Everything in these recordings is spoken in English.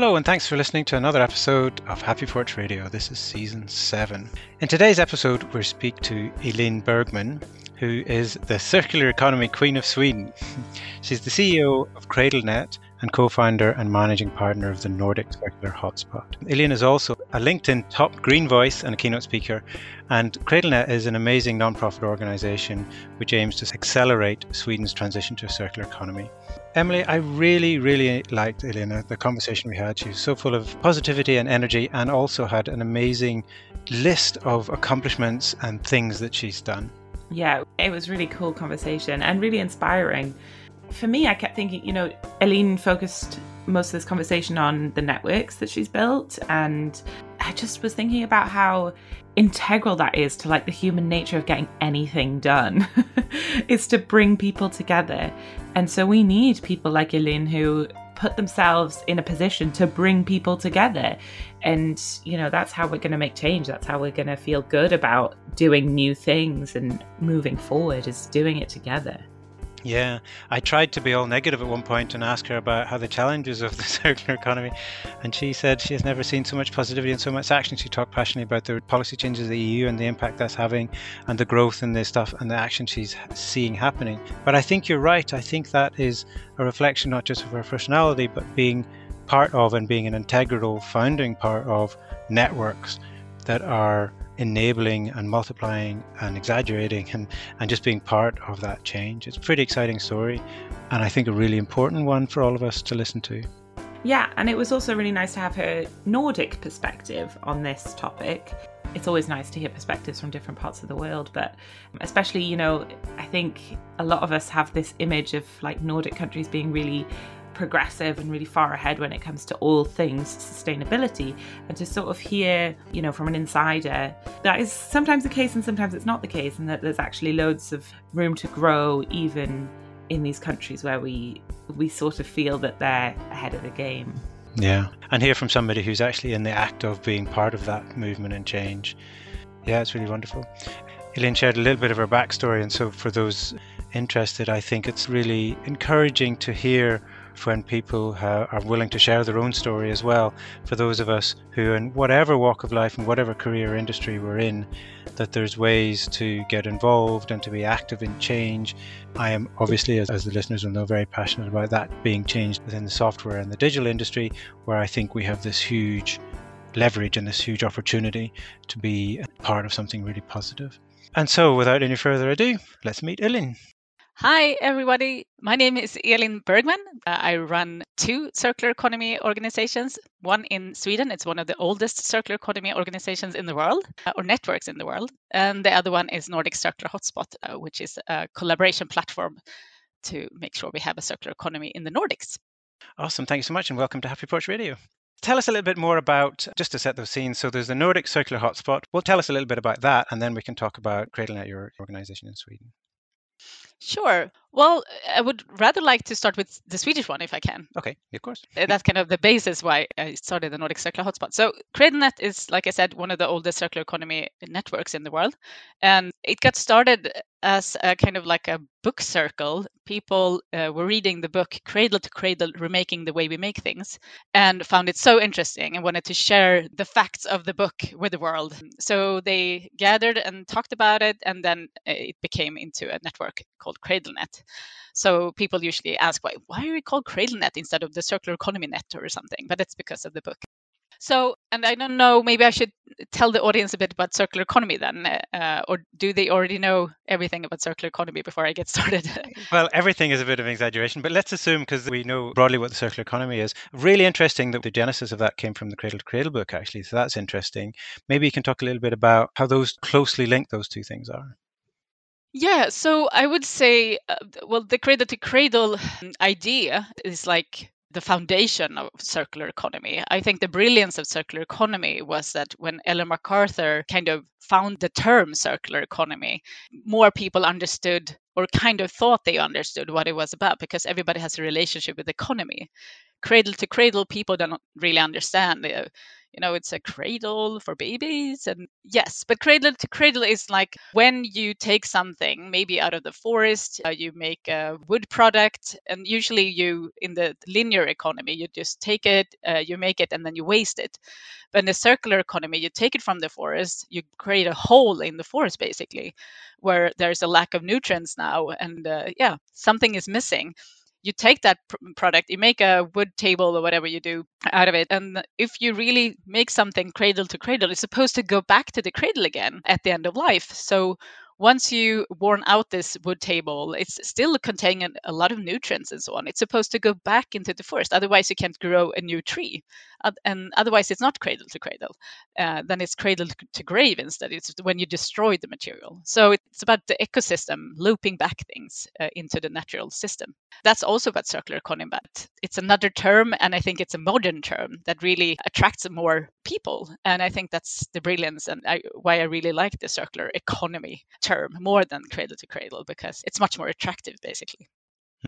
Hello, and thanks for listening to another episode of Happy Porch Radio. This is season seven. In today's episode, we speak to Elin Bergman, who is the circular economy queen of Sweden. She's the CEO of CradleNet and co founder and managing partner of the Nordic Circular Hotspot. Elin is also a LinkedIn top green voice and a keynote speaker. And CradleNet is an amazing non-profit organization which aims to accelerate Sweden's transition to a circular economy. Emily, I really, really liked Elena, the conversation we had. She was so full of positivity and energy and also had an amazing list of accomplishments and things that she's done. Yeah, it was really cool conversation and really inspiring for me, I kept thinking, you know, Eileen focused most of this conversation on the networks that she's built. And I just was thinking about how integral that is to like the human nature of getting anything done is to bring people together. And so we need people like Eileen who put themselves in a position to bring people together. And, you know, that's how we're going to make change. That's how we're going to feel good about doing new things and moving forward, is doing it together. Yeah, I tried to be all negative at one point and ask her about how the challenges of the circular economy, and she said she has never seen so much positivity and so much action. She talked passionately about the policy changes of the EU and the impact that's having, and the growth in the stuff and the action she's seeing happening. But I think you're right. I think that is a reflection not just of her personality, but being part of and being an integral founding part of networks that are enabling and multiplying and exaggerating and, and just being part of that change. It's a pretty exciting story and I think a really important one for all of us to listen to. Yeah, and it was also really nice to have her Nordic perspective on this topic. It's always nice to hear perspectives from different parts of the world, but especially, you know, I think a lot of us have this image of like Nordic countries being really progressive and really far ahead when it comes to all things sustainability. And to sort of hear you know from an insider that is sometimes the case and sometimes it's not the case and that there's actually loads of room to grow even in these countries where we we sort of feel that they're ahead of the game. Yeah. And hear from somebody who's actually in the act of being part of that movement and change. Yeah it's really wonderful. Elaine shared a little bit of her backstory and so for those interested I think it's really encouraging to hear when people are willing to share their own story as well. For those of us who, in whatever walk of life and whatever career industry we're in, that there's ways to get involved and to be active in change. I am obviously, as, as the listeners will know, very passionate about that being changed within the software and the digital industry, where I think we have this huge leverage and this huge opportunity to be part of something really positive. And so, without any further ado, let's meet Elin. Hi, everybody. My name is Elin Bergman. Uh, I run two circular economy organizations. One in Sweden, it's one of the oldest circular economy organizations in the world, uh, or networks in the world. And the other one is Nordic Circular Hotspot, uh, which is a collaboration platform to make sure we have a circular economy in the Nordics. Awesome. Thank you so much, and welcome to Happy Porch Radio. Tell us a little bit more about, just to set the scene. So there's the Nordic Circular Hotspot. Well, tell us a little bit about that, and then we can talk about CradleNet, your organization in Sweden. Sure. Well, I would rather like to start with the Swedish one if I can. Okay, of course. Uh, that's kind of the basis why I started the Nordic Circular Hotspot. So, CradleNet is, like I said, one of the oldest circular economy networks in the world. And it got started as a kind of like a book circle. People uh, were reading the book Cradle to Cradle Remaking the Way We Make Things and found it so interesting and wanted to share the facts of the book with the world. So they gathered and talked about it, and then uh, it became into a network called CradleNet. So people usually ask why why are we called CradleNet instead of the Circular Economy Net or something? But it's because of the book. So, and I don't know, maybe I should tell the audience a bit about circular economy then, uh, or do they already know everything about circular economy before I get started? well, everything is a bit of an exaggeration, but let's assume because we know broadly what the circular economy is. Really interesting that the genesis of that came from the Cradle to Cradle book, actually. So that's interesting. Maybe you can talk a little bit about how those closely linked those two things are. Yeah, so I would say, uh, well, the cradle to cradle idea is like the foundation of circular economy. I think the brilliance of circular economy was that when Ellen MacArthur kind of found the term circular economy, more people understood or kind of thought they understood what it was about because everybody has a relationship with economy. Cradle to cradle, people don't really understand. You know it's a cradle for babies and yes but cradle to cradle is like when you take something maybe out of the forest uh, you make a wood product and usually you in the linear economy you just take it uh, you make it and then you waste it. But in the circular economy you take it from the forest you create a hole in the forest basically where there's a lack of nutrients now and uh, yeah something is missing you take that pr- product, you make a wood table or whatever you do out of it. And if you really make something cradle to cradle, it's supposed to go back to the cradle again at the end of life. So once you worn out this wood table, it's still containing a lot of nutrients and so on. It's supposed to go back into the forest. Otherwise, you can't grow a new tree. and otherwise, it's not cradle to cradle. Uh, then it's cradle to grave instead. It's when you destroy the material. So it's about the ecosystem looping back things uh, into the natural system. That's also about circular economy, but it's another term, and I think it's a modern term that really attracts more people. And I think that's the brilliance and I, why I really like the circular economy term more than cradle to cradle because it's much more attractive, basically.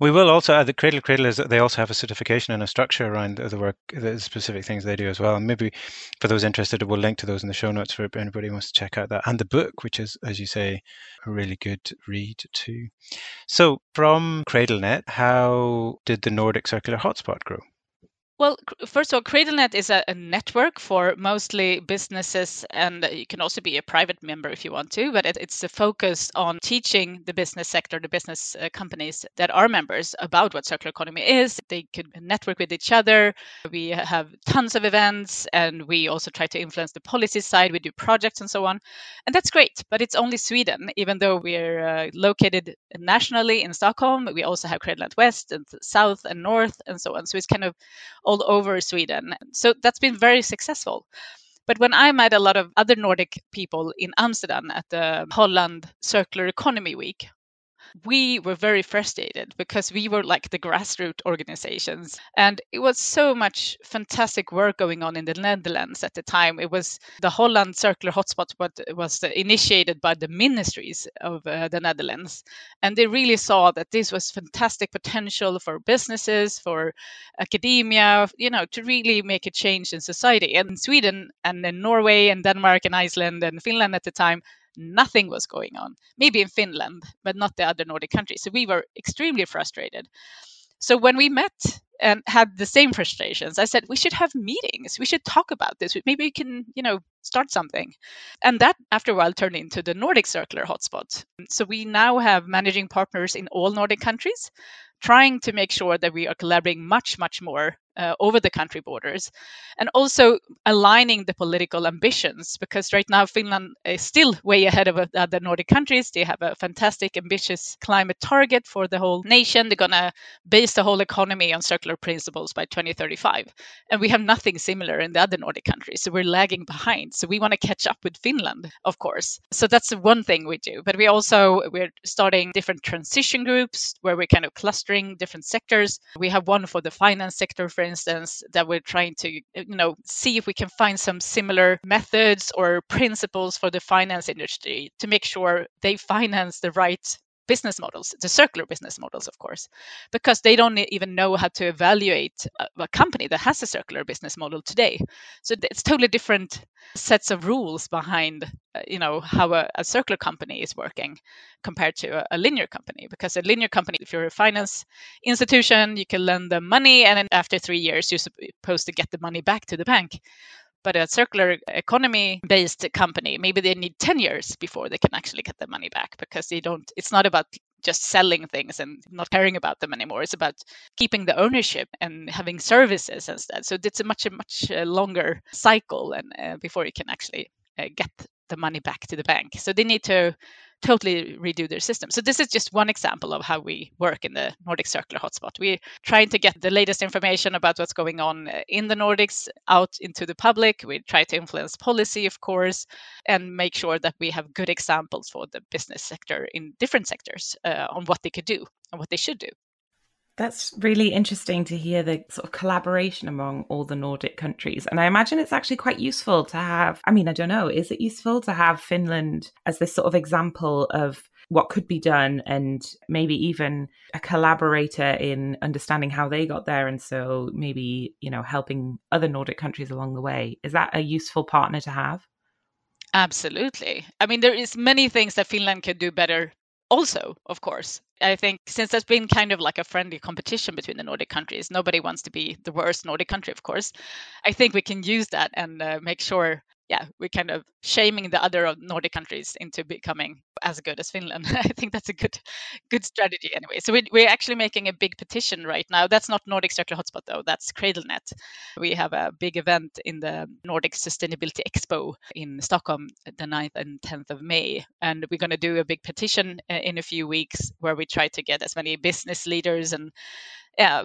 We will also add that Cradle Cradle is they also have a certification and a structure around the work, the specific things they do as well. And maybe for those interested, we'll link to those in the show notes for anybody who wants to check out that and the book, which is, as you say, a really good read too. So from CradleNet, how did the Nordic Circular Hotspot grow? Well, first of all, CradleNet is a, a, network for mostly businesses, and you can also be a private member if you want to. But it, it's focus on teaching the business sector, the business uh, companies that are members about what circular economy is. They could network with each other. We have tons of events, and we also try to influence the policy side. We do projects and so on, and that's great. But it's only Sweden, even though we're uh, located nationally in Stockholm. We also have CradleNet West and South and North and so on. So it's kind of all over Sweden. So that's been very successful. But when I met a lot of other Nordic people in Amsterdam at the Holland Circular Economy Week, we were very frustrated because we were like the grassroots organizations. And it was so much fantastic work going on in the Netherlands at the time. It was the Holland Circular Hotspot, but was initiated by the ministries of uh, the Netherlands. And they really saw that this was fantastic potential for businesses, for academia, you know, to really make a change in society. And in Sweden and in Norway and Denmark and Iceland and Finland at the time, nothing was going on. Maybe in Finland, but not the other Nordic countries. So we were extremely frustrated. So when we met and had the same frustrations, I said we should have meetings. We should talk about this. Maybe we can, you know, start something. And that after a while turned into the Nordic Circular Hotspot. So we now have managing partners in all Nordic countries trying to make sure that we are collaborating much, much more uh, over the country borders and also aligning the political ambitions because right now Finland is still way ahead of other Nordic countries. They have a fantastic, ambitious climate target for the whole nation. They're going to base the whole economy on circular principles by 2035. And we have nothing similar in the other Nordic countries. So we're lagging behind. So we want to catch up with Finland, of course. So that's one thing we do. But we also, we're starting different transition groups where we're kind of clustering different sectors. We have one for the finance sector, for instance, that we're trying to, eh, you know, see if we can find some similar methods or principles for the finance industry to make sure they finance the right business models, the circular business models, of course, because they don't even know how to evaluate a, a, company that has a circular business model today. So it's totally different sets of rules behind, uh, you know, how a, a, circular company is working compared to a, a, linear company. Because a linear company, if you're a finance institution, you can lend them money, and then after three years, you're supposed to get the money back to the bank but a circular economy based company maybe they need 10 years before they can actually get the money back because they don't it's not about just selling things and not caring about them anymore. It's about keeping the ownership and having services instead so it's a much a much uh, longer cycle and uh, before you can actually uh, get the money back to the bank. So they need to totally redo their system. So this is just one example of how we work in the Nordic Circular Hotspot. We're trying to get the latest information about what's going on uh, in the Nordics out into the public. We try to influence policy, of course, and make sure that we have good examples for the business sector in different sectors uh, on what they could do and what they should do. That's really interesting to hear the sort of collaboration among all the Nordic countries. And I imagine it's actually quite useful to have, I mean, I don't know, is it useful to have Finland as this sort of example of what could be done and maybe even a collaborator in understanding how they got there and so maybe you know helping other nordic countries along the way? Is that a useful partner to have? Absolutely. I mean there is many things that finland could do better also of course i think since there's been kind of like a friendly competition between the nordic countries nobody wants to be the worst nordic country of course i think we can use that and uh, make sure yeah, we're kind of shaming the other Nordic countries into becoming as good as Finland. I think that's a good good strategy anyway. So we, we're actually making a big petition right now. That's not Nordic Circular Hotspot though. That's CradleNet. We have a big event in the Nordic Sustainability Expo in Stockholm the 9th and 10th of May. And we're going to do a big petition uh, in a few weeks where we try to get as many business leaders and yeah,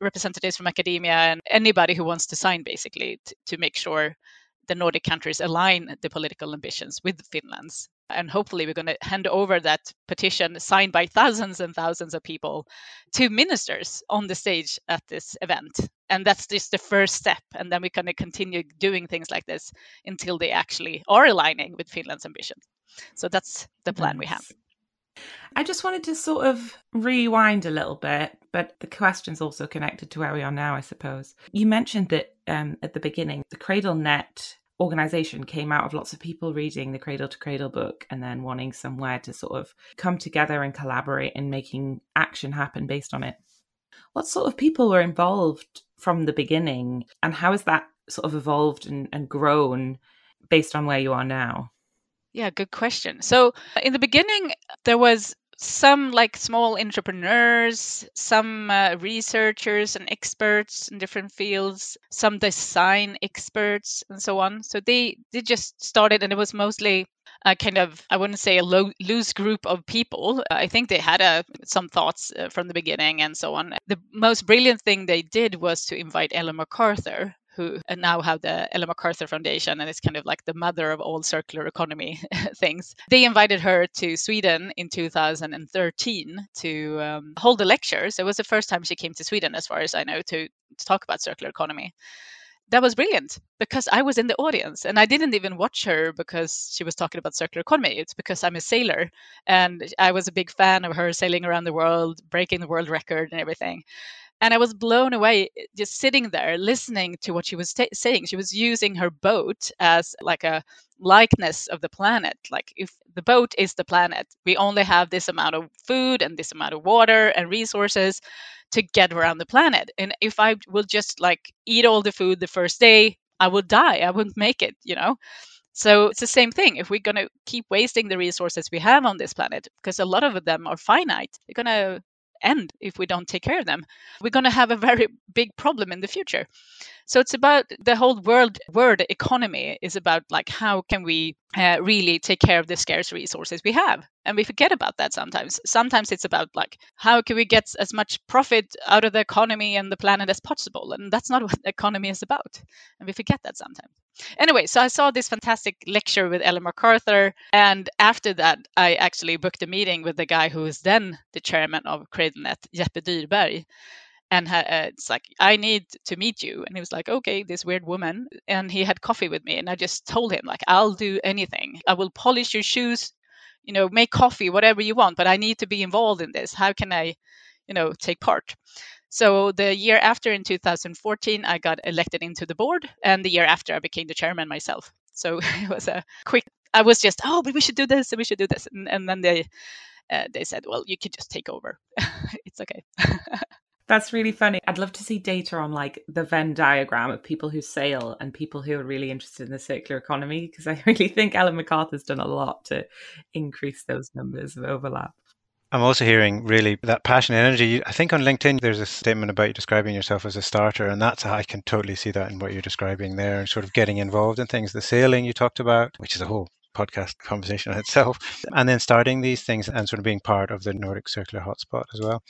representatives from academia and anybody who wants to sign basically to, to make sure the Nordic countries align the political ambitions with Finland's. And hopefully, we're going to hand over that petition signed by thousands and thousands of people to ministers on the stage at this event. And that's just the first step. And then we're going to continue doing things like this until they actually are aligning with Finland's ambitions. So that's the plan we have. I just wanted to sort of rewind a little bit, but the question's also connected to where we are now, I suppose. You mentioned that um, at the beginning, the CradleNet organization came out of lots of people reading the Cradle to Cradle book and then wanting somewhere to sort of come together and collaborate and making action happen based on it. What sort of people were involved from the beginning, and how has that sort of evolved and, and grown based on where you are now? Yeah, good question. So, in the beginning, there was some like small entrepreneurs, some uh, researchers and experts in different fields, some design experts, and so on. So they they just started, and it was mostly a kind of I wouldn't say a low, loose group of people. I think they had uh, some thoughts uh, from the beginning and so on. The most brilliant thing they did was to invite Ellen MacArthur, who now have the Ellen MacArthur Foundation, and it's kind of like the mother of all circular economy things. They invited her to Sweden in 2013 to um, hold a lecture. So it was the first time she came to Sweden, as far as I know, to, to talk about circular economy that was brilliant because I was in the audience and I didn't even watch her because she was talking about circular economy. It's because I'm a sailor and I was a big fan of her sailing around the world, breaking the world record and everything and I was blown away eh, just sitting there listening to what she was t- saying. She was using her boat as like a likeness of the planet. Like if the boat is the planet, we only have this amount of food and this amount of water and resources to get around the planet. And if I will just like eat all the food the first day, I will die. I wouldn't make it, you know. So it's the same thing. If we're going to keep wasting the resources we have on this planet, because a lot of them are finite, they're going to end if we don't take care of them. We're going to have a very big problem in the future. So it's about the whole world word economy is about like how can we uh, really take care of the scarce resources we have? And we forget about that sometimes. Sometimes it's about like how can we get as much profit out of the economy and the planet as possible? And that's not what the economy is about. And we forget that sometimes. Anyway so i saw this fantastic lecture with ellen macarthur. And after that i actually booked a meeting with the guy who was then the chairman of cradlenet jeppe dyrberg and ha- uh, it's like i need to meet you. And he was like okay this weird woman and he had coffee with me and i just told him like i'll do anything. I will polish your shoes you know make coffee whatever you want but i need to be involved in this. How can i you know take part? So the year after in 2014 i got elected into the board and the year after i became the chairman myself. So it was a quick i was just oh but we should do this and we should do this. And, and then they uh, they said well you could just take over. It's okay That's really funny. I'd love to see data on like the Venn diagram of people who sail and people who are really interested in the circular economy because I really think Ellen MacArthur's done a lot to increase those numbers of overlap. I'm also hearing really that passion and energy. I think on LinkedIn there's a statement about you describing yourself as a starter, and that's I can totally see that in what you're describing there, and sort of getting involved in things. The sailing you talked about, which is a whole podcast conversation in itself, and then starting these things and sort of being part of the Nordic Circular Hotspot as well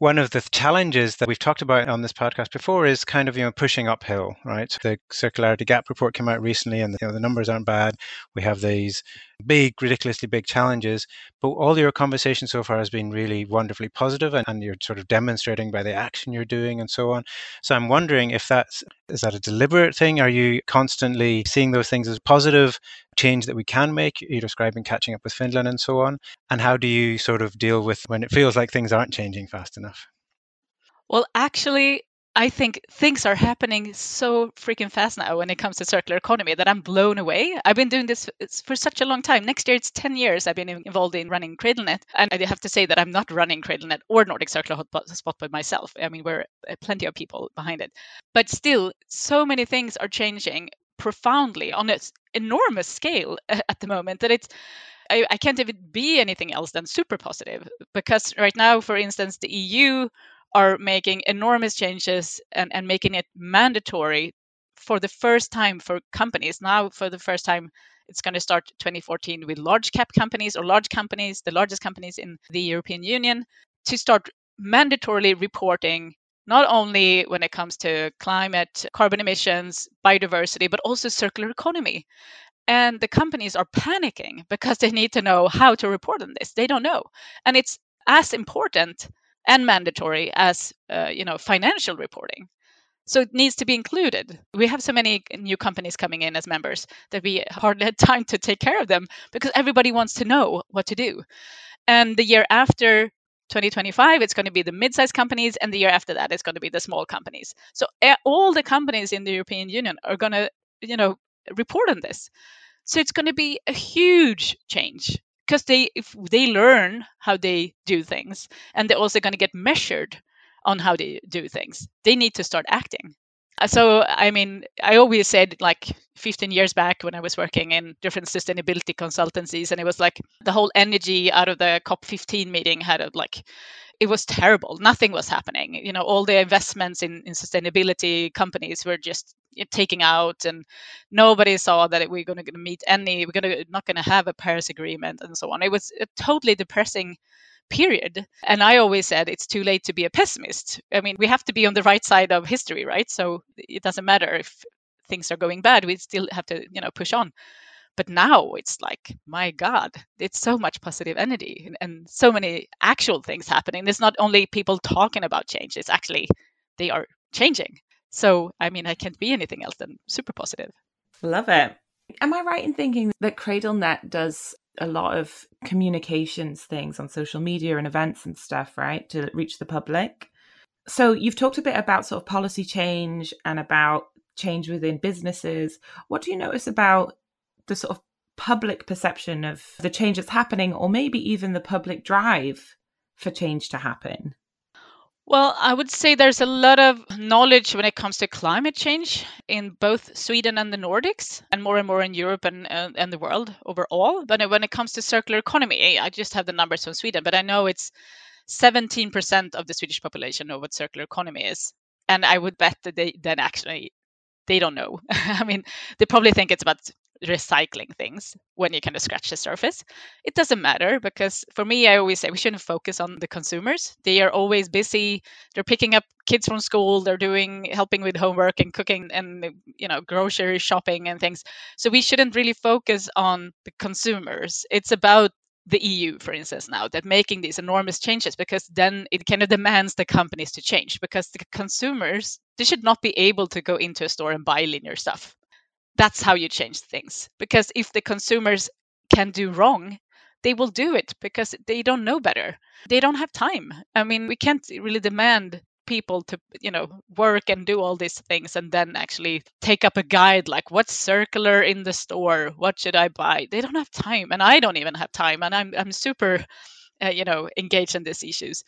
one of the challenges that we've talked about on this podcast before is kind of you know pushing uphill right? The circularity gap report came out recently and you know the numbers aren't bad. We have these big, ridiculously big challenges. But all your conversation so far has been really wonderfully positive and, and you're sort of demonstrating by the action you're doing and so on. So I'm wondering if that's is that a deliberate thing? Are you constantly seeing those things as positive change that we can make? You're describing catching up with Finland and so on. And how do you sort of deal with when it feels like things aren't changing fast enough? Well, actually, I think things are happening so freaking fast now when it comes to circular economy that I'm blown away. I've been doing this for such a long time. Next year, it's 10 years I've been involved in running CradleNet. And I have to say that I'm not running CradleNet or Nordic Circular Hotspot by myself. I mean, we're uh, plenty of people behind it. But still, so many things are changing profoundly on an enormous scale at the moment that it's I, I, can't even be anything else than super positive because right now, for instance, the EU are making enormous changes and, and making it mandatory for the first time for companies. Now, for the first time, it's going to start 2014 with large cap companies or large companies, the largest companies in the European Union, to start mandatorily reporting not only when it comes to climate, carbon emissions, biodiversity, but also circular economy. And the companies are panicking because they need to know how to report on this. They don't know. And it's as important and mandatory as uh, you know financial reporting. So it needs to be included. We have so many new companies coming in as members that we hardly had time to take care of them because everybody wants to know what to do. And the year after 2025 it's going to be the mid-sized companies and the year after that it's going to be the small companies. So all the companies in the european union are going to you know report on this. So it's going to be a huge change because they if they learn how they do things and they're also going to get measured on how they do things they need to start acting. Uh, so i mean i always said like 15 years back when i was working in different sustainability consultancies and it was like the whole energy out of the cop 15 meeting had a, like it was terrible. Nothing was happening. You know all the investments in, in sustainability companies were just taking out and nobody saw that we're going to meet any we're going to not going to have a paris agreement and so on. It was a totally depressing period and i always said it's too late to be a pessimist. I mean we have to be on the right side of history right? So it doesn't matter if things are going bad we still have to you know push on. But now it's like my god it's so much positive energy and, and so many actual things happening. It's not only people talking about change it's actually they are changing so, I mean, I can't be anything else than super positive. Love it. Am I right in thinking that CradleNet does a lot of communications things on social media and events and stuff, right, to reach the public? So, you've talked a bit about sort of policy change and about change within businesses. What do you notice about the sort of public perception of the change that's happening, or maybe even the public drive for change to happen? Well, I would say there's a lot of knowledge when it comes to climate change in both Sweden and the Nordics, and more and more in Europe and, uh, and the world overall. But when it comes to circular economy, I just have the numbers from Sweden, but I know it's 17% of the Swedish population know what circular economy is. And I would bet that they then actually they don't know. I mean, they probably think it's about recycling things when you kind of scratch the surface. It doesn't matter because for me, I always say we shouldn't focus on the consumers. They are always busy. They're picking up kids from school. They're doing helping with homework and cooking and you know grocery shopping and things. So we shouldn't really focus on the consumers. It's about the EU, for instance, now that making these enormous changes because then it kind of demands the companies to change because the consumers they should not be able to go into a store and buy linear stuff that's how you change things. Because if the consumers can do wrong they will do it because they don't know better. They don't have time. I mean we can't really demand people to you know work and do all these things and then actually take up a guide like what's circular in the store? What should i buy? They don't have time and i don't even have time and i'm i'm super uh, you know engaged in these issues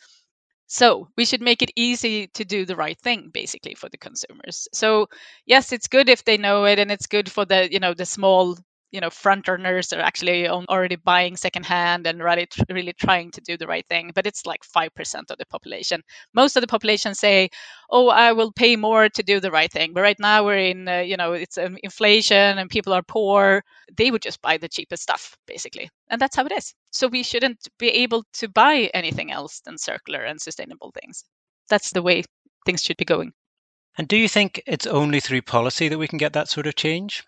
so we should make it easy to do the right thing, basically, for the consumers. So yes, it's good if they know it, and it's good for the you know the small you know front runners are actually already buying secondhand and really really trying to do the right thing but it's like 5% of the population. Most of the population say oh i will pay more to do the right thing. But right now we're in uh, you know it's um, inflation and people are poor. They would just buy the cheapest stuff basically. And that's how it is. So we shouldn't be able to buy anything else than circular and sustainable things. That's the way things should be going. And do you think it's only through policy that we can get that sort of change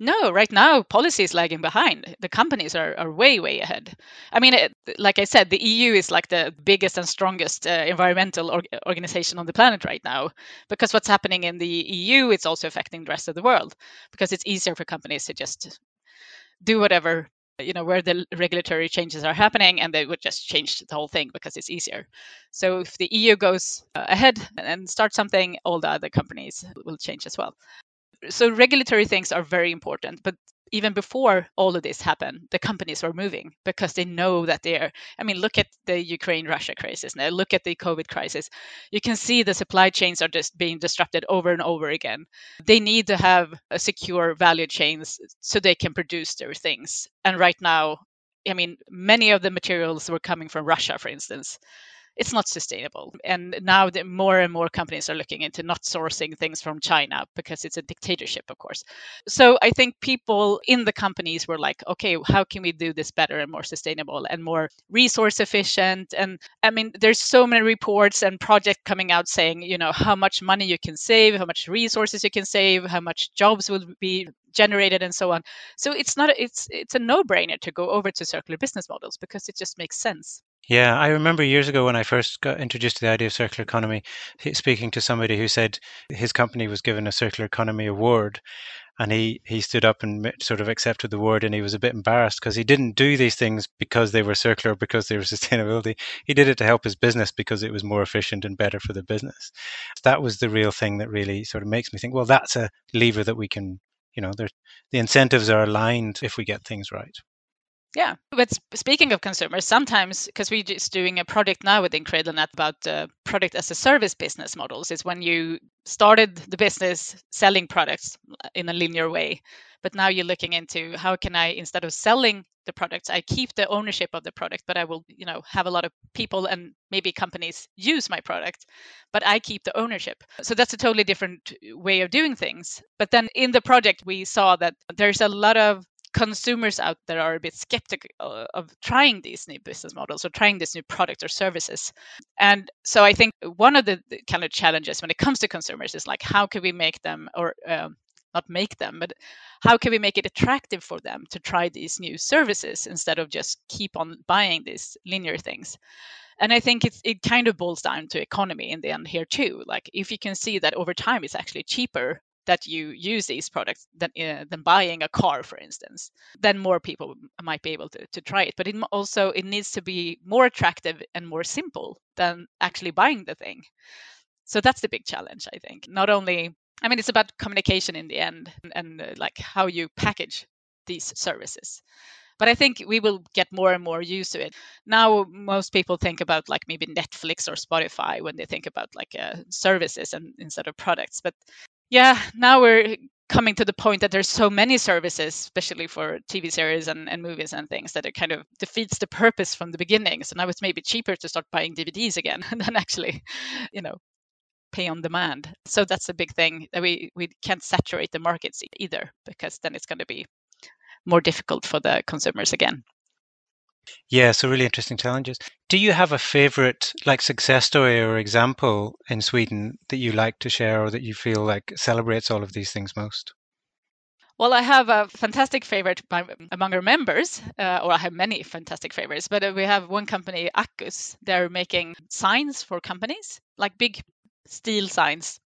No, right now policy is lagging behind. The companies are, are way, way ahead. I mean, it, like I said, the EU is like the biggest and strongest uh, environmental or- organization on the planet right now. Because what's happening in the EU, it's also affecting the rest of the world. Because it's easier for companies to just do whatever you know where the regulatory changes are happening and they would just change the whole thing because it's easier so if the eu goes uh, ahead and starts something all the other companies will change as well so regulatory things are very important but even before all of this happened the companies were moving because they know that they're i mean look at the ukraine russia crisis now look at the covid crisis. You can see the supply chains are just being disrupted over and over again. They need to have a secure value chains so they can produce their things. And right now i mean many of the materials were coming from russia for instance it's not sustainable. And now the more and more companies are looking into not sourcing things from China because it's a dictatorship, of course. So I think people in the companies were like, okay, how can we do this better and more sustainable and more resource efficient? And I mean, there's so many reports and projects coming out saying, you know, how much money you can save, how much resources you can save, how much jobs will be generated and so on so it's not it's it's a no-brainer to go over to circular business models because it just makes sense yeah, I remember years ago when I first got introduced to the idea of circular economy, speaking to somebody who said his company was given a circular economy award, and he he stood up and sort of accepted the award, and he was a bit embarrassed because he didn't do these things because they were circular, because they were sustainability. He did it to help his business because it was more efficient and better for the business. That was the real thing that really sort of makes me think, well, that's a lever that we can, you know, the incentives are aligned if we get things right. Yeah, but speaking of consumers, sometimes because we're just doing a project now within CradleNet about uh, product as a service business models, is when you started the business selling products in a linear way, but now you're looking into how can I instead of selling the products, I keep the ownership of the product, but I will, you know, have a lot of people and maybe companies use my product, but I keep the ownership. So that's a totally different way of doing things. But then in the project, we saw that there's a lot of consumers out there are a bit skeptical uh, of trying these new business models or trying this new product or services. And so i think one of the, kind of challenges when it comes to consumers is like how can we make them or um, not make them but how can we make it attractive for them to try these new services instead of just keep on buying these linear things? And i think it's it kind of boils down to economy in the end here too. Like if you can see that over time it's actually cheaper that you use these products than uh, than buying a car for instance then more people might be able to, to try it. But it also it needs to be more attractive and more simple than actually buying the thing. So that's the big challenge i think. Not only i mean it's about communication in the end and, and uh, like how you package these services. But i think we will get more and more used to it. Now most people think about like maybe netflix or spotify when they think about like uh, services and instead of products but yeah, now we're coming to the point that there's so many services, especially for TV series and, and movies and things, that it kind of defeats the purpose from the beginning. So now it's maybe cheaper to start buying DVDs again than actually, you know, pay on demand. So that's a big thing that we we can't saturate the markets either, because then it's going to be more difficult for the consumers again. Yeah, so really interesting challenges. Do you have a favorite like success story or example in Sweden that you like to share or that you feel like celebrates all of these things most? Well, I have a fantastic favorite by, among our members, uh, or I have many fantastic favorites, but uh, we have one company, Akkus. They're making signs for companies, like big steel signs,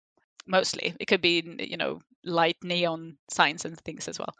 mostly. It could be, you know, light neon signs and things as well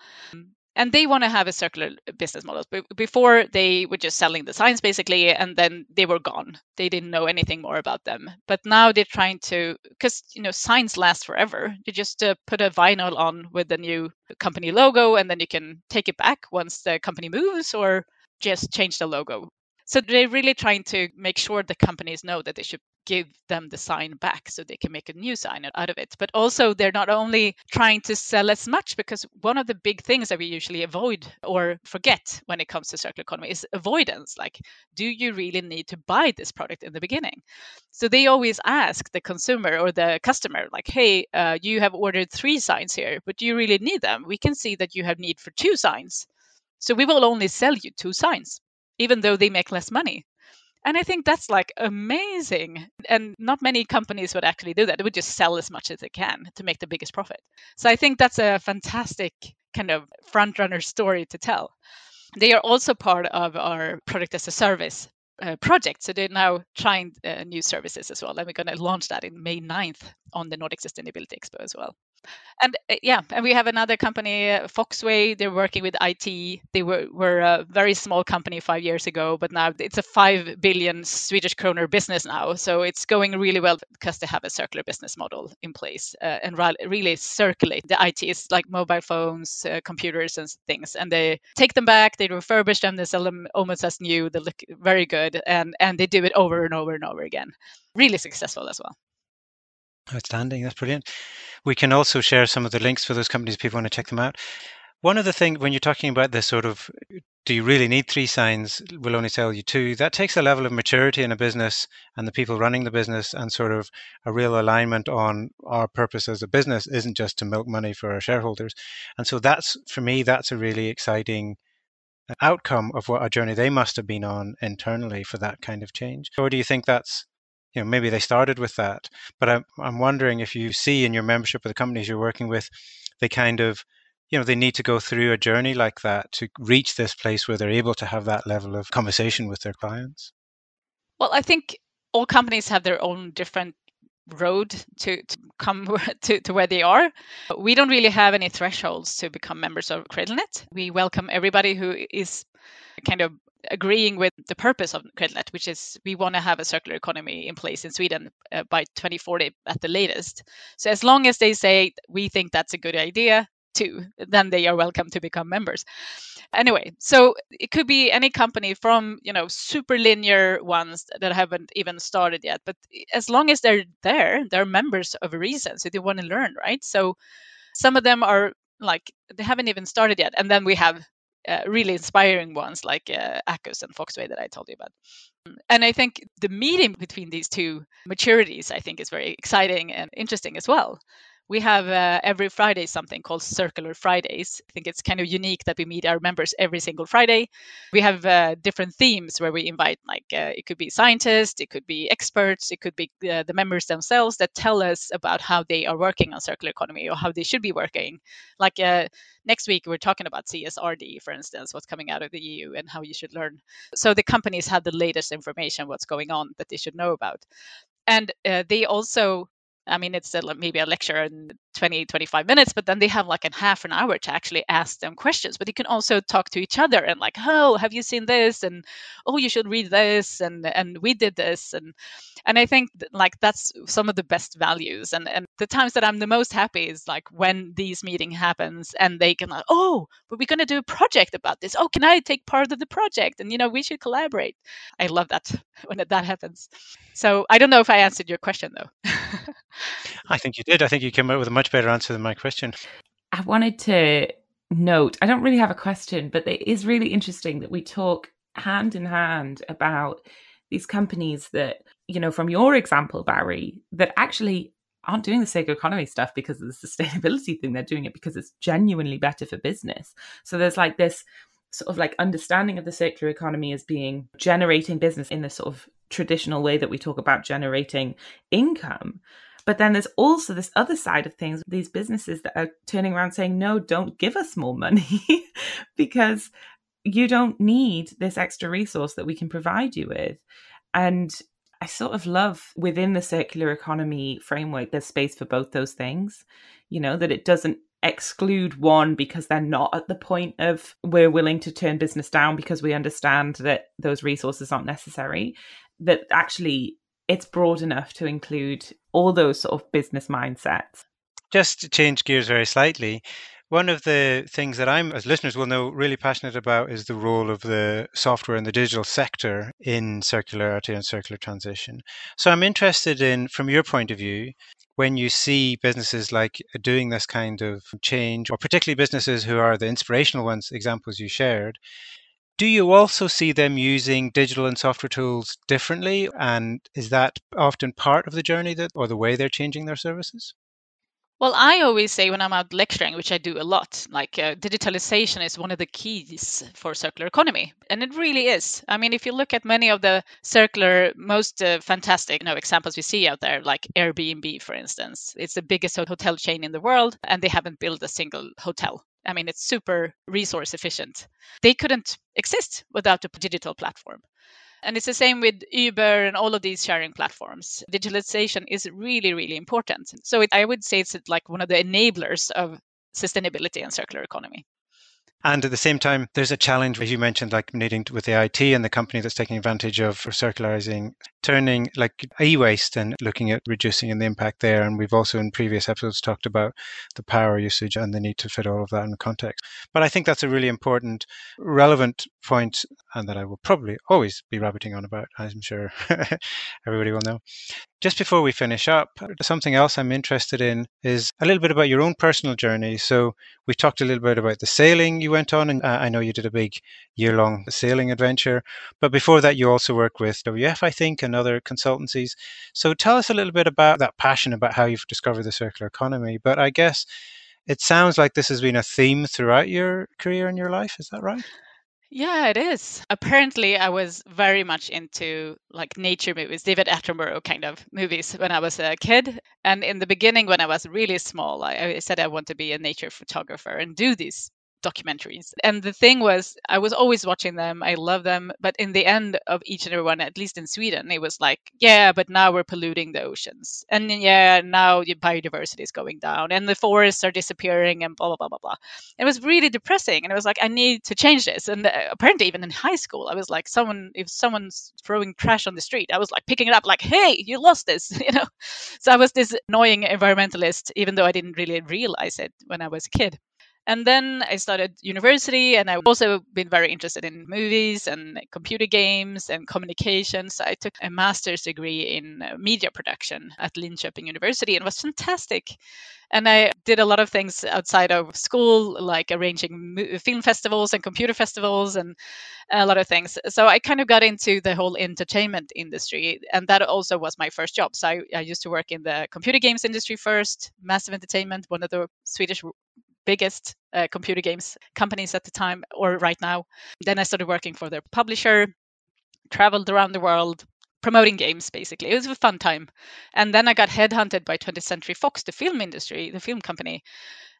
and they want to have a circular business model. Before they were just selling the signs basically, and then they were gone. They didn't know anything more about them. But now they're trying to, because you know, signs last forever. You just uh, put a vinyl on with the new company logo, and then you can take it back once the company moves, or just change the logo. So they're really trying to make sure the companies know that they should give them the sign back so they can make a new sign out of it. But also, they're not only trying to sell as much, because one of the big things that we usually avoid or forget when it comes to circular economy is avoidance. Like, do you really need to buy this product in the beginning? So they always ask the consumer or the customer, like, hey, uh, you have ordered three signs here, but do you really need them? We can see that you have need for two signs. So we will only sell you two signs, even though they make less money. And I think that's like amazing. And not many companies would actually do that. They would just sell as much as they can to make the biggest profit. So I think that's a fantastic kind of front runner story to tell. They are also part of our product as a service uh, project. So they're now trying uh, new services as well. And we're going to launch that in May 9th on the Nordic Sustainability Expo as well and uh, yeah, and we have another company, uh, Foxway. They're working with IT. They were, were a very small company five years ago, but now it's a five billion Swedish kroner business now. So it's going really well because they have a circular business model in place uh, and really circulate the IT is like mobile phones, uh, computers, and things. And they take them back, they refurbish them, they sell them almost as new. They look very good, and and they do it over and over and over again. Really successful as well. Outstanding. That's brilliant. We can also share some of the links for those companies if people want to check them out. One of the things when you're talking about this sort of, do you really need three signs? We'll only sell you two. That takes a level of maturity in a business and the people running the business and sort of a real alignment on our purpose as a business isn't just to milk money for our shareholders. And so that's, for me, that's a really exciting outcome of what a journey they must have been on internally for that kind of change. Or do you think that's you know maybe they started with that but I'm, I'm wondering if you see in your membership of the companies you're working with they kind of you know they need to go through a journey like that to reach this place where they're able to have that level of conversation with their clients well i think all companies have their own different road to, to come to, to where they are. We don't really have any thresholds to become members of CradleNet. We welcome everybody who is kind of agreeing with the purpose of CradleNet, which is we want to have a circular economy in place in Sweden uh, by 2040 at the latest. So as long as they say we think that's a good idea too, then they are welcome to become members. Anyway, so it could be any company from you know super linear ones that haven't even started yet, but as long as they're there, they're members of a reason, so they want to learn, right? So some of them are like they haven't even started yet, and then we have uh, really inspiring ones like uh, and Foxway that I told you about. And I think the meeting between these two maturities, I think, is very exciting and interesting as well we have uh, every Friday something called Circular Fridays. I think it's kind of unique that we meet our members every single Friday. We have uh, different themes where we invite, like, uh, it could be scientists, it could be experts, it could be uh, the members themselves that tell us about how they are working on circular economy or how they should be working. Like uh, next week, we're talking about CSRD, for instance, what's coming out of the EU and how you should learn. So the companies have the latest information, what's going on that they should know about. And uh, they also I mean, it's a, uh, maybe a lecture in 20, 25 minutes, but then they have like a half an hour to actually ask them questions. But you can also talk to each other and like, oh, have you seen this? And oh, you should read this. And and we did this. And and I think like that's some of the best values. And and the times that I'm the most happy is like when these meeting happens and they can like, oh, but we're gonna do a project about this. Oh, can I take part of the project? And you know, we should collaborate. I love that when that happens. So I don't know if I answered your question though. I think you did. I think you came up with a much better answer than my question. I wanted to note, I don't really have a question, but it is really interesting that we talk hand in hand about these companies that, you know, from your example, Barry, that actually aren't doing the circular economy stuff because of the sustainability thing. They're doing it because it's genuinely better for business. So there's like this sort of like understanding of the circular economy as being generating business in the sort of traditional way that we talk about generating income. But then there's also this other side of things, these businesses that are turning around saying, no, don't give us more money because you don't need this extra resource that we can provide you with. And I sort of love within the circular economy framework, there's space for both those things, you know, that it doesn't exclude one because they're not at the point of we're willing to turn business down because we understand that those resources aren't necessary that actually it's broad enough to include all those sort of business mindsets. Just to change gears very slightly, one of the things that I'm, as listeners will know, really passionate about is the role of the software and the digital sector in circularity and circular transition. So I'm interested in, from your point of view, when you see businesses like doing this kind of change, or particularly businesses who are the inspirational ones, examples you shared, do you also see them using digital and software tools differently? And is that often part of the journey that or the way they're changing their services? Well, I always say when I'm out lecturing, which I do a lot, like uh, digitalization is one of the keys for circular economy, and it really is. I mean, if you look at many of the circular, most uh, fantastic you know, examples we see out there, like Airbnb, for instance, it's the biggest hotel chain in the world, and they haven't built a single hotel I mean, it's super resource efficient. They couldn't exist without a digital platform. And it's the same with Uber and all of these sharing platforms. Digitalization is really, really important. So it, I would say it's like one of the enablers of sustainability and circular economy. And at the same time, there's a challenge, as you mentioned, like needing to, with the IT and the company that's taking advantage of circularizing, turning like e-waste and looking at reducing the impact there. And we've also in previous episodes talked about the power usage and the need to fit all of that in context. But I think that's a really important, relevant point, and that I will probably always be rabbiting on about, I'm sure everybody will know. Just before we finish up, something else I'm interested in is a little bit about your own personal journey. So we talked a little bit about the sailing you went on, and I know you did a big year-long sailing adventure. But before that, you also worked with WF, I think, and other consultancies. So tell us a little bit about that passion about how you've discovered the circular economy. But I guess it sounds like this has been a theme throughout your career and your life. Is that right? Yeah, it is. Apparently, I was very much into like nature movies, David Attenborough kind of movies when I was a kid. And in the beginning, when I was really small, I, I said I want to be a nature photographer and do these documentaries. And the thing was, I was always watching them. I love them. But in the end of each and every one, at least in Sweden, it was like, yeah, but now we're polluting the oceans. And yeah, now the biodiversity is going down and the forests are disappearing and blah, blah, blah, blah, blah. It was really depressing. And it was like, I need to change this. And uh, apparently, even in high school, I was like, someone, if someone's throwing trash on the street, I was like picking it up, like, hey, you lost this, you know? So I was this annoying environmentalist, even though I didn't really realize it when I was a kid. And then I started university, and I've also been very interested in movies and computer games and communications. I took a master's degree in uh, media production at Linköping University, and was fantastic. And I did a lot of things outside of school, like arranging film festivals and computer festivals and a lot of things. So I kind of got into the whole entertainment industry, and that also was my first job. So I, I used to work in the computer games industry first, Massive Entertainment, one of the Swedish biggest uh, computer games companies at the time or right now. Then I started working for their publisher, traveled around the world promoting games basically. It was a fun time. And then I got headhunted by 20th Century Fox, the film industry, the film company.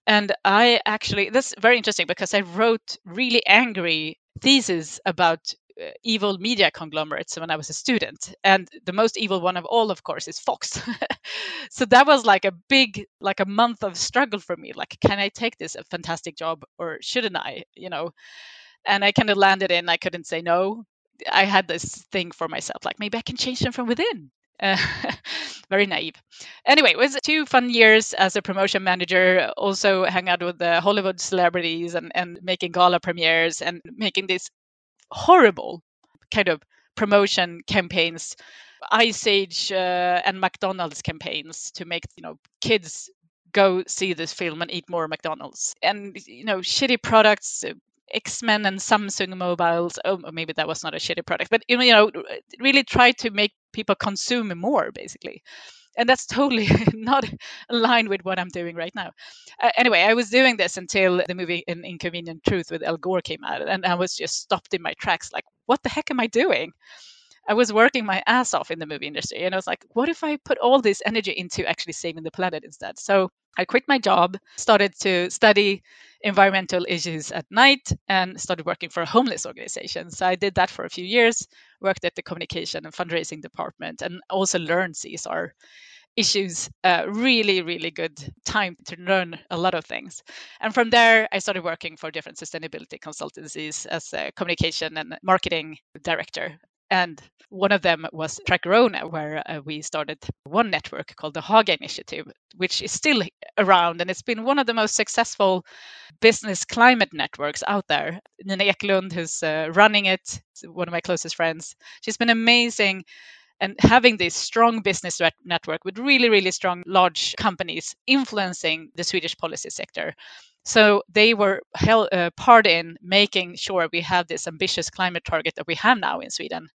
And I actually, that's very interesting because I wrote really angry theses about evil media conglomerates when I was a student. And the most evil one of all, of course, is Fox. so that was like a big, like a month of struggle for me. Like, can I take this a fantastic job or shouldn't I? You know, and I kind of landed in, I couldn't say no. I had this thing for myself, like maybe I can change them from within. Uh, very naive. Anyway, it was two fun years as a promotion manager. Also, hang out with the Hollywood celebrities and, and making gala premieres and making these horrible kind of promotion campaigns ice age uh, and mcdonald's campaigns to make you know kids go see this film and eat more mcdonald's. And you know shitty products uh, x-men and samsung mobiles oh maybe that was not a shitty product but you know really try to make people consume more basically and that's totally not aligned with what I'm doing right now. Uh, anyway, I was doing this until the movie An Inconvenient Truth with Al Gore came out, and I was just stopped in my tracks, like, what the heck am I doing? I was working my ass off in the movie industry, and I was like, what if I put all this energy into actually saving the planet instead? So I quit my job, started to study environmental issues at night, and started working for a homeless organization. So I did that for a few years, worked at the communication and fundraising department, and also learned CSR issues uh, really really good time to learn a lot of things and from there i started working for different sustainability consultancies as a communication and marketing director and one of them was Tricorona, where uh, we started one network called the Haga Initiative, which is still around and it's been one of the most successful business climate networks out there. Nina Ekelund, who's uh, running it, one of my closest friends, she's been amazing and having this strong business network with really really strong large companies influencing the swedish policy sector so they were held, uh, part in making sure we have this ambitious climate target that we have now in sweden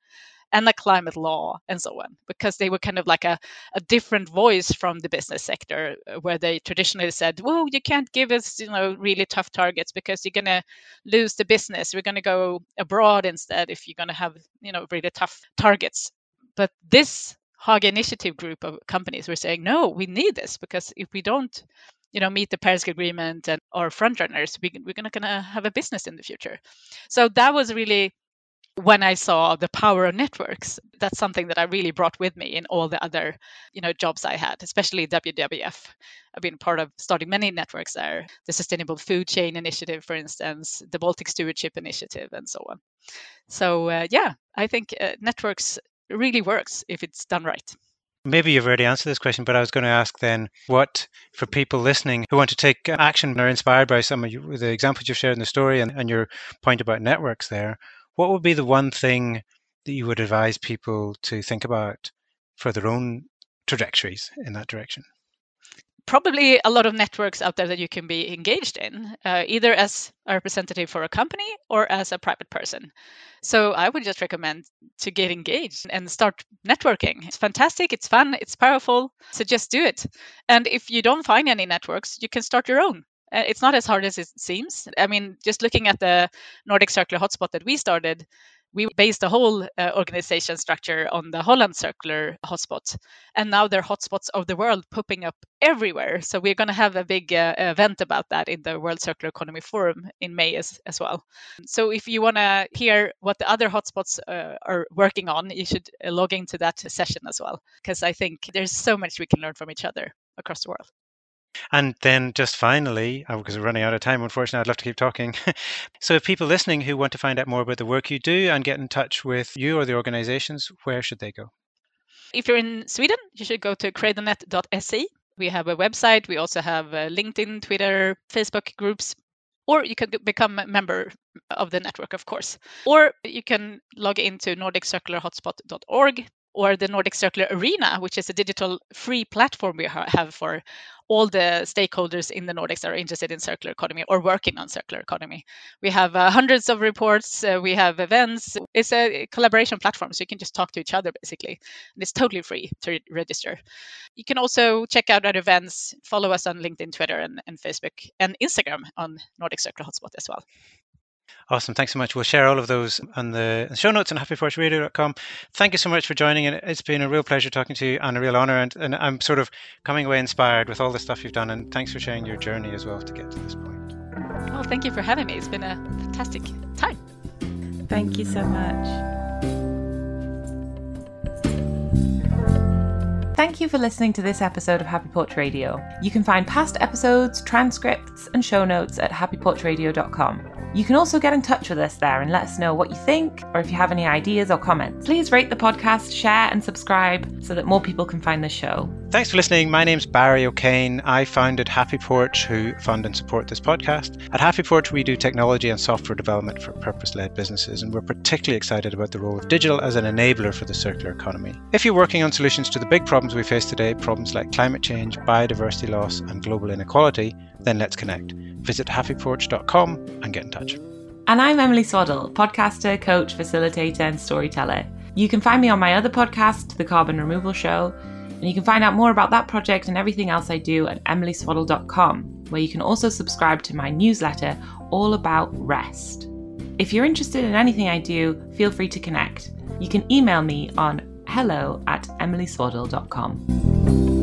and the climate law and so on because they were kind of like a, a different voice from the business sector uh, where they traditionally said well you can't give us you know really tough targets because you're going to lose the business. We're going to go abroad instead if you're going to have you know really tough targets. But this Haga Initiative group of companies were saying, no, we need this because if we don't you know meet the paris agreement and are front runners we, we're gonna, gonna have a business in the future so that was really when I saw the power of networks, that's something that I really brought with me in all the other, you know, jobs I had, especially WWF. I've been part of starting many networks there, the Sustainable Food Chain Initiative, for instance, the Baltic Stewardship Initiative, and so on. So uh, yeah, I think uh, networks really works if it's done right. Maybe you've already answered this question, but I was going to ask then what, for people listening who want to take action and are inspired by some of you, the examples you've shared in the story and, and your point about networks there, what would be the one thing that you would advise people to think about for their own trajectories in that direction? Probably a lot of networks out there that you can be engaged in, uh, either as a representative for a company or as a private person. So I would just recommend to get engaged and start networking. It's fantastic, it's fun, it's powerful. So just do it. And if you don't find any networks, you can start your own. Uh, it's not as hard as it seems. I mean, just looking at the Nordic Circular Hotspot that we started, we based the whole uh, organization structure on the Holland Circular Hotspot. And now there are hotspots of the world popping up everywhere. So we're going to have a big uh, event about that in the World Circular Economy Forum in May as, as well. So if you want to hear what the other hotspots uh, are working on, you should uh, log into that session as well, because I think there's so much we can learn from each other across the world. And then just finally, because uh, we're running out of time, unfortunately, I'd love to keep talking. so, if people listening who want to find out more about the work you do and get in touch with you or the organizations, where should they go? If you're in Sweden, you should go to cradlenet.se. We have a website. We also have uh, LinkedIn, Twitter, Facebook groups. Or you can become a member of the network, of course. Or you can log into nordiccircularhotspot.org or the Nordic Circular Arena, which is a digital free platform we ha- have for all the stakeholders in the Nordics that are interested in circular economy or working on circular economy. We have uh, hundreds of reports, uh, we have events. It's a collaboration platform, so you can just talk to each other basically. And it's totally free to re- register. You can also check out our events, follow us on LinkedIn, Twitter, and, and Facebook, and Instagram on Nordic Circular Hotspot as well. Awesome. Thanks so much. We'll share all of those on the show notes on happyporchradio.com. Thank you so much for joining. And it's been a real pleasure talking to you and a real honor. And, and I'm sort of coming away inspired with all the stuff you've done. And thanks for sharing your journey as well to get to this point. Well, thank you for having me. It's been a fantastic time. Thank you so much. Thank you for listening to this episode of Happy Porch Radio. You can find past episodes, transcripts, and show notes at happyporchradio.com. You can also get in touch with us there and let us know what you think or if you have any ideas or comments. Please rate the podcast, share, and subscribe so that more people can find the show. Thanks for listening. My name's Barry O'Kane. I founded Happy Porch, who fund and support this podcast. At Happy Porch, we do technology and software development for purpose led businesses, and we're particularly excited about the role of digital as an enabler for the circular economy. If you're working on solutions to the big problems we face today, problems like climate change, biodiversity loss, and global inequality, then let's connect. Visit happyporch.com and get in touch. And I'm Emily Swaddle, podcaster, coach, facilitator, and storyteller. You can find me on my other podcast, The Carbon Removal Show, and you can find out more about that project and everything else I do at emilyswaddle.com, where you can also subscribe to my newsletter all about rest. If you're interested in anything I do, feel free to connect. You can email me on hello at emilyswaddle.com.